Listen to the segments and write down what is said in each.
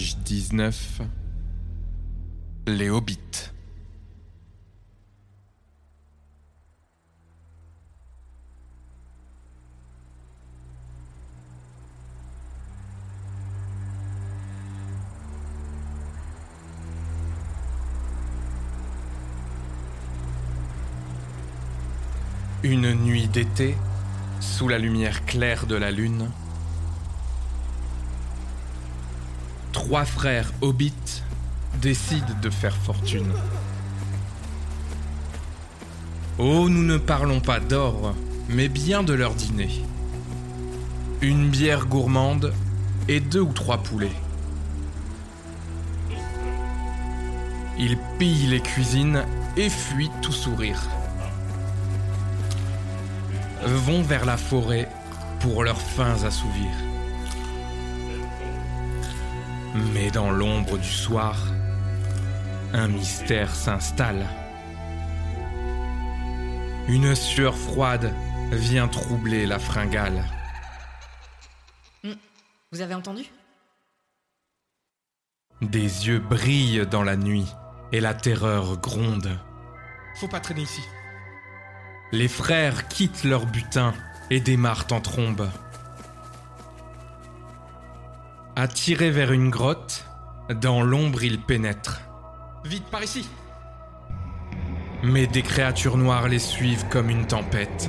Page 19 Les Hobbits. Une nuit d'été, sous la lumière claire de la lune, trois frères hobbits décident de faire fortune. Oh, nous ne parlons pas d'or, mais bien de leur dîner. Une bière gourmande et deux ou trois poulets. Ils pillent les cuisines et fuient tout sourire. Vont vers la forêt pour leurs fins assouvir. Mais dans l'ombre du soir, un mystère s'installe. Une sueur froide vient troubler la fringale. Vous avez entendu? Des yeux brillent dans la nuit et la terreur gronde. Faut pas traîner ici. Les frères quittent leur butin et démarrent en trombe. Attirés vers une grotte, dans l'ombre ils pénètrent. Vite, par ici Mais des créatures noires les suivent comme une tempête.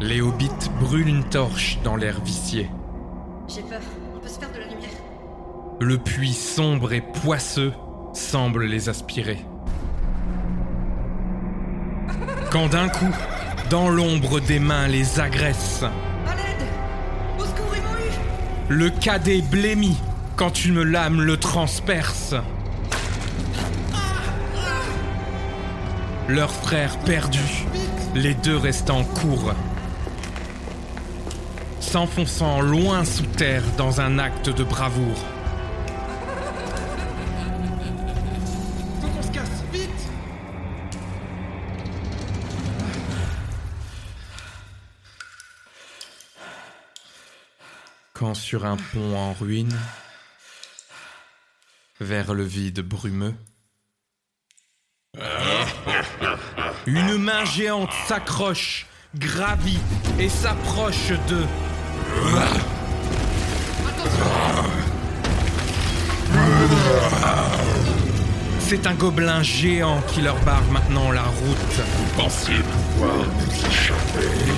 Les hobbits brûlent une torche dans l'air vicié. J'ai peur. On peut se faire de la lumière. Le puits sombre et poisseux semble les aspirer. Quand d'un coup, dans l'ombre des mains les agresse, le cadet blêmit quand une lame le transperce. Leur frère perdu, les deux restants courent, s'enfonçant loin sous terre dans un acte de bravoure. Quand sur un pont en ruine, vers le vide brumeux, une main géante s'accroche, gravit et s'approche d'eux. C'est un gobelin géant qui leur barre maintenant la route. Pensez pouvoir vous échapper.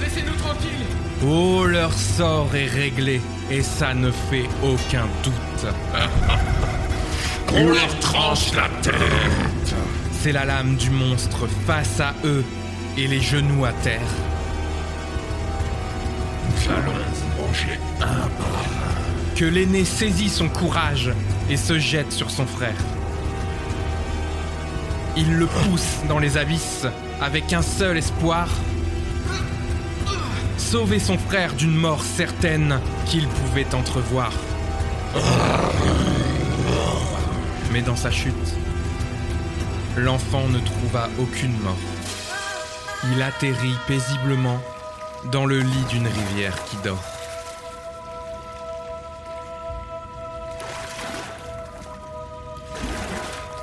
Laissez-nous tranquilles Oh, leur sort est réglé, et ça ne fait aucun doute. Qu'on leur tranche la tête. C'est la lame du monstre face à eux, et les genoux à terre. Nous allons manger un par un. Que l'aîné saisit son courage et se jette sur son frère. Il le pousse dans les abysses avec un seul espoir sauver son frère d'une mort certaine qu'il pouvait entrevoir. Mais dans sa chute, l'enfant ne trouva aucune mort. Il atterrit paisiblement dans le lit d'une rivière qui dort.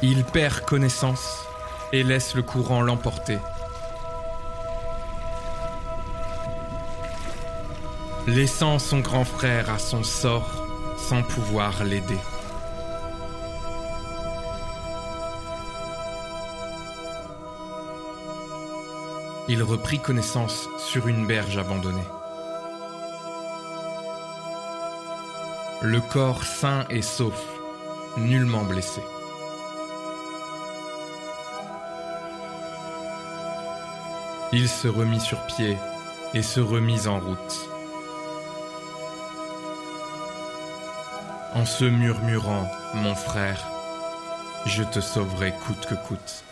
Il perd connaissance et laisse le courant l'emporter. Laissant son grand frère à son sort sans pouvoir l'aider. Il reprit connaissance sur une berge abandonnée. Le corps sain et sauf, nullement blessé. Il se remit sur pied et se remit en route. En se murmurant, mon frère, je te sauverai coûte que coûte.